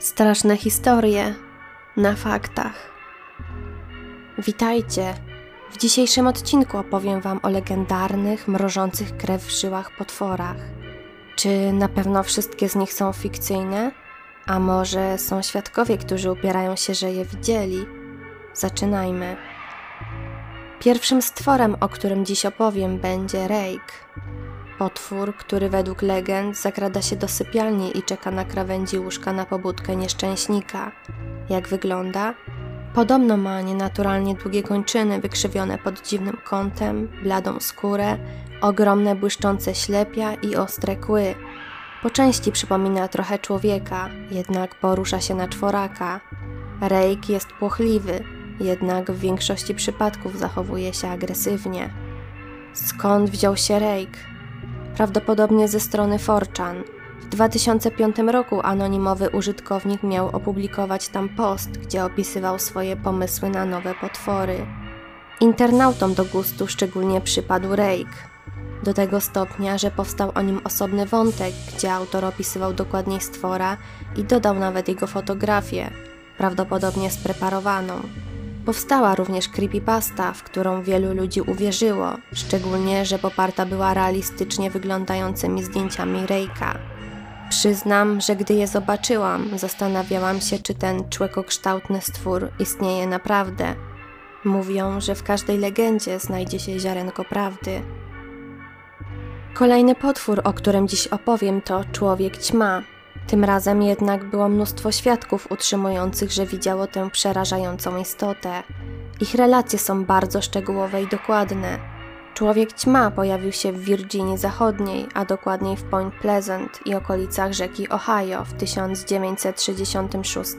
Straszne historie na faktach. Witajcie. W dzisiejszym odcinku opowiem Wam o legendarnych, mrożących krew w żyłach potworach. Czy na pewno wszystkie z nich są fikcyjne? A może są świadkowie, którzy upierają się, że je widzieli? Zaczynajmy. Pierwszym stworem, o którym dziś opowiem, będzie Rake. Potwór, który według legend zakrada się do sypialni i czeka na krawędzi łóżka na pobudkę nieszczęśnika. Jak wygląda? Podobno ma nienaturalnie długie kończyny wykrzywione pod dziwnym kątem, bladą skórę, ogromne błyszczące ślepia i ostre kły. Po części przypomina trochę człowieka, jednak porusza się na czworaka. Rejk jest płochliwy, jednak w większości przypadków zachowuje się agresywnie. Skąd wziął się Rejk? Prawdopodobnie ze strony Forchan. W 2005 roku anonimowy użytkownik miał opublikować tam post, gdzie opisywał swoje pomysły na nowe potwory. Internautom do gustu szczególnie przypadł Rake. Do tego stopnia, że powstał o nim osobny wątek, gdzie autor opisywał dokładniej stwora i dodał nawet jego fotografię, prawdopodobnie spreparowaną. Powstała również creepypasta, w którą wielu ludzi uwierzyło, szczególnie, że poparta była realistycznie wyglądającymi zdjęciami Rejka. Przyznam, że gdy je zobaczyłam, zastanawiałam się, czy ten człekokształtny stwór istnieje naprawdę. Mówią, że w każdej legendzie znajdzie się ziarenko prawdy. Kolejny potwór, o którym dziś opowiem, to człowiek ćma, tym razem jednak było mnóstwo świadków utrzymujących, że widziało tę przerażającą istotę. Ich relacje są bardzo szczegółowe i dokładne. Człowiek ćma pojawił się w Virginii Zachodniej, a dokładniej w Point Pleasant i okolicach rzeki Ohio w 1966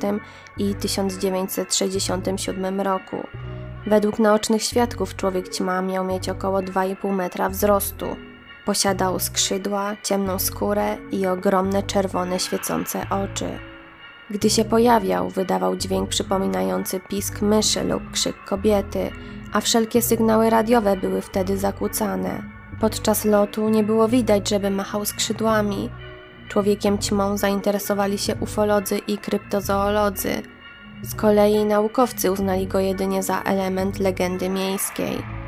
i 1967 roku. Według naocznych świadków człowiek ćma miał mieć około 2,5 metra wzrostu, Posiadał skrzydła, ciemną skórę i ogromne czerwone świecące oczy. Gdy się pojawiał, wydawał dźwięk przypominający pisk myszy lub krzyk kobiety, a wszelkie sygnały radiowe były wtedy zakłócane. Podczas lotu nie było widać, żeby machał skrzydłami. Człowiekiem ćmą zainteresowali się ufolodzy i kryptozoolodzy. Z kolei naukowcy uznali go jedynie za element legendy miejskiej.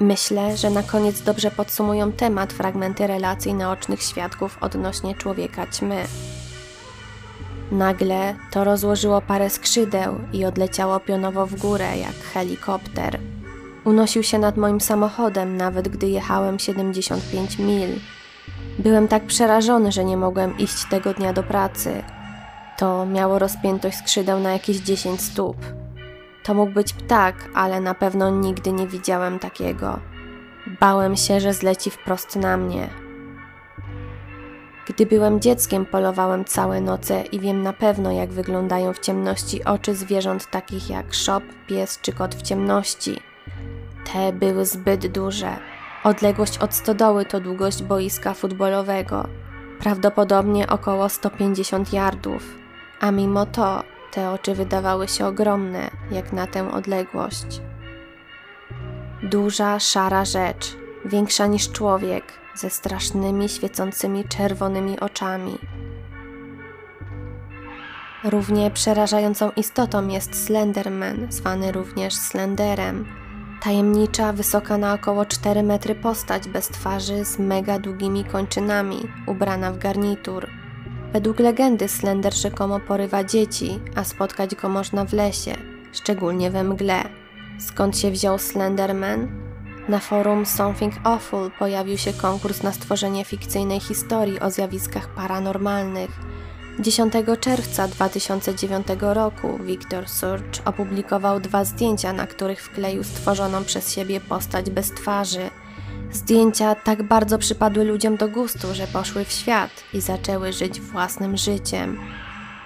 Myślę, że na koniec dobrze podsumują temat fragmenty relacji naocznych świadków odnośnie człowieka ćmy. Nagle to rozłożyło parę skrzydeł i odleciało pionowo w górę jak helikopter. Unosił się nad moim samochodem, nawet gdy jechałem 75 mil. Byłem tak przerażony, że nie mogłem iść tego dnia do pracy. To miało rozpiętość skrzydeł na jakieś 10 stóp. To mógł być ptak, ale na pewno nigdy nie widziałem takiego. Bałem się, że zleci wprost na mnie. Gdy byłem dzieckiem, polowałem całe noce i wiem na pewno, jak wyglądają w ciemności oczy zwierząt takich jak szop, pies czy kot w ciemności. Te były zbyt duże. Odległość od stodoły to długość boiska futbolowego, prawdopodobnie około 150 yardów, a mimo to te oczy wydawały się ogromne, jak na tę odległość. Duża, szara rzecz, większa niż człowiek, ze strasznymi, świecącymi czerwonymi oczami. Równie przerażającą istotą jest Slenderman, zwany również Slenderem. Tajemnicza, wysoka na około 4 metry postać bez twarzy z mega długimi kończynami, ubrana w garnitur – Według legendy Slender rzekomo porywa dzieci, a spotkać go można w lesie, szczególnie we mgle. Skąd się wziął Slenderman? Na forum Something Awful pojawił się konkurs na stworzenie fikcyjnej historii o zjawiskach paranormalnych. 10 czerwca 2009 roku Victor Surge opublikował dwa zdjęcia, na których wkleił stworzoną przez siebie postać bez twarzy – Zdjęcia tak bardzo przypadły ludziom do gustu, że poszły w świat i zaczęły żyć własnym życiem.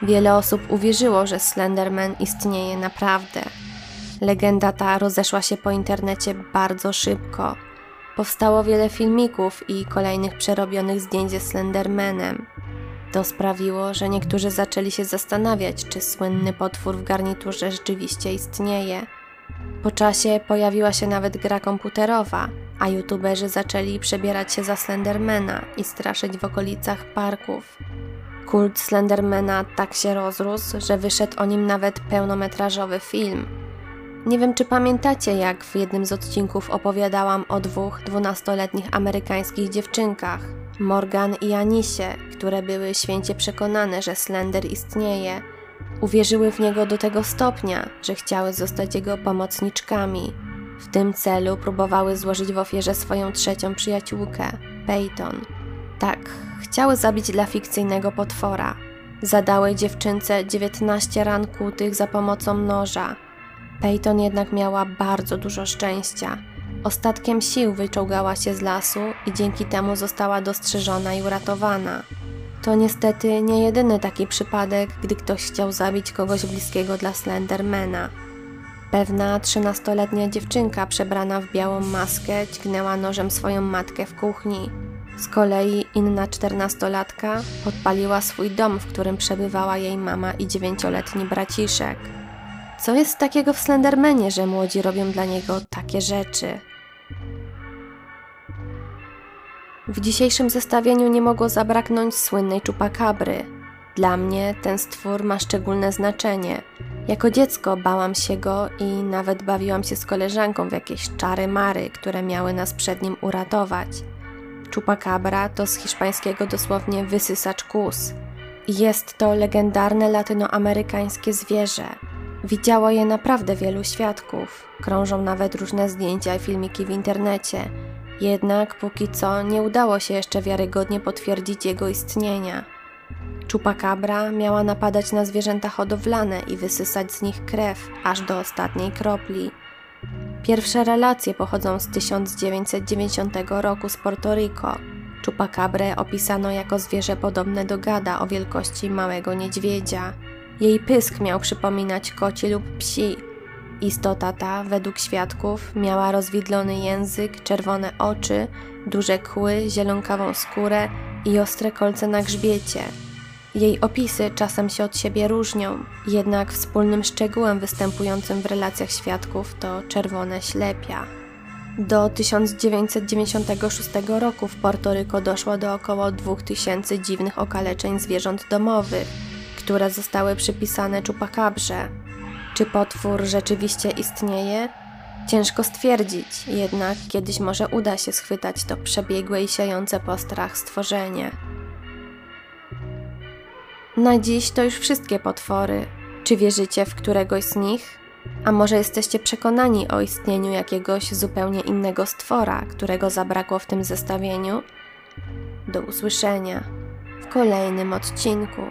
Wiele osób uwierzyło, że Slenderman istnieje naprawdę. Legenda ta rozeszła się po internecie bardzo szybko. Powstało wiele filmików i kolejnych przerobionych zdjęć ze Slendermanem. To sprawiło, że niektórzy zaczęli się zastanawiać, czy słynny potwór w garniturze rzeczywiście istnieje. Po czasie pojawiła się nawet gra komputerowa, a youtuberzy zaczęli przebierać się za Slendermana i straszyć w okolicach parków. Kult Slendermana tak się rozrósł, że wyszedł o nim nawet pełnometrażowy film. Nie wiem, czy pamiętacie, jak w jednym z odcinków opowiadałam o dwóch dwunastoletnich amerykańskich dziewczynkach, Morgan i Anisie, które były święcie przekonane, że Slender istnieje. Uwierzyły w niego do tego stopnia, że chciały zostać jego pomocniczkami. W tym celu próbowały złożyć w ofierze swoją trzecią przyjaciółkę, Peyton. Tak, chciały zabić dla fikcyjnego potwora. Zadały dziewczynce 19 ran kłutych za pomocą noża. Peyton jednak miała bardzo dużo szczęścia. Ostatkiem sił wyczołgała się z lasu i dzięki temu została dostrzeżona i uratowana. To niestety nie jedyny taki przypadek, gdy ktoś chciał zabić kogoś bliskiego dla Slendermana. Pewna trzynastoletnia dziewczynka przebrana w białą maskę dźgnęła nożem swoją matkę w kuchni. Z kolei inna czternastolatka podpaliła swój dom, w którym przebywała jej mama i dziewięcioletni braciszek. Co jest takiego w Slendermanie, że młodzi robią dla niego takie rzeczy? W dzisiejszym zestawieniu nie mogło zabraknąć słynnej czupakabry. Dla mnie ten stwór ma szczególne znaczenie. Jako dziecko bałam się go i nawet bawiłam się z koleżanką w jakieś czary mary, które miały nas przed nim uratować. Chupacabra to z hiszpańskiego dosłownie wysysacz kus. Jest to legendarne latynoamerykańskie zwierzę. Widziało je naprawdę wielu świadków. Krążą nawet różne zdjęcia i filmiki w internecie. Jednak póki co nie udało się jeszcze wiarygodnie potwierdzić jego istnienia. Chupacabra miała napadać na zwierzęta hodowlane i wysysać z nich krew aż do ostatniej kropli. Pierwsze relacje pochodzą z 1990 roku z Porto Rico. Chupacabrę opisano jako zwierzę podobne do gada o wielkości małego niedźwiedzia. Jej pysk miał przypominać koci lub psi. Istota ta, według świadków, miała rozwidlony język, czerwone oczy, duże kły, zielonkawą skórę i ostre kolce na grzbiecie. Jej opisy czasem się od siebie różnią, jednak wspólnym szczegółem występującym w relacjach świadków to czerwone ślepia. Do 1996 roku w Portoryko doszło do około 2000 dziwnych okaleczeń zwierząt domowych, które zostały przypisane czupakabrze. Czy potwór rzeczywiście istnieje? Ciężko stwierdzić, jednak kiedyś może uda się schwytać to przebiegłe i siejące po strach stworzenie. Na dziś to już wszystkie potwory. Czy wierzycie w któregoś z nich? A może jesteście przekonani o istnieniu jakiegoś zupełnie innego stwora, którego zabrakło w tym zestawieniu? Do usłyszenia w kolejnym odcinku.